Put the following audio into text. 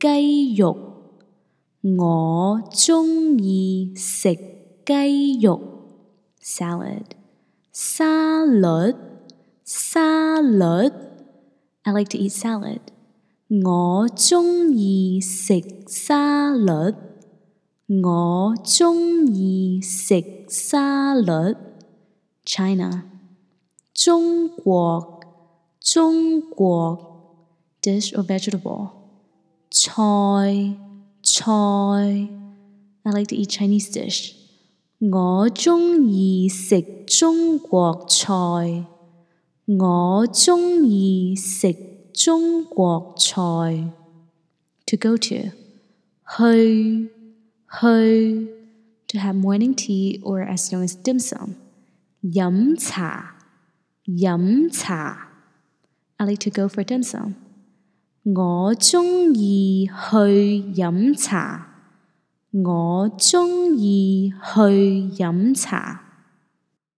鸡肉，我中意食鸡肉 salad 沙律沙律。I like to eat salad。我中意食沙律，我中意食沙律。China 中国，中国 dish or vegetable。I like to eat Chinese dish. 我中意食中國菜。我中意食中國菜。To go to. To have morning tea or as known as dim sum. I like to go for dim sum. 我中意去饮茶。我中意去饮茶。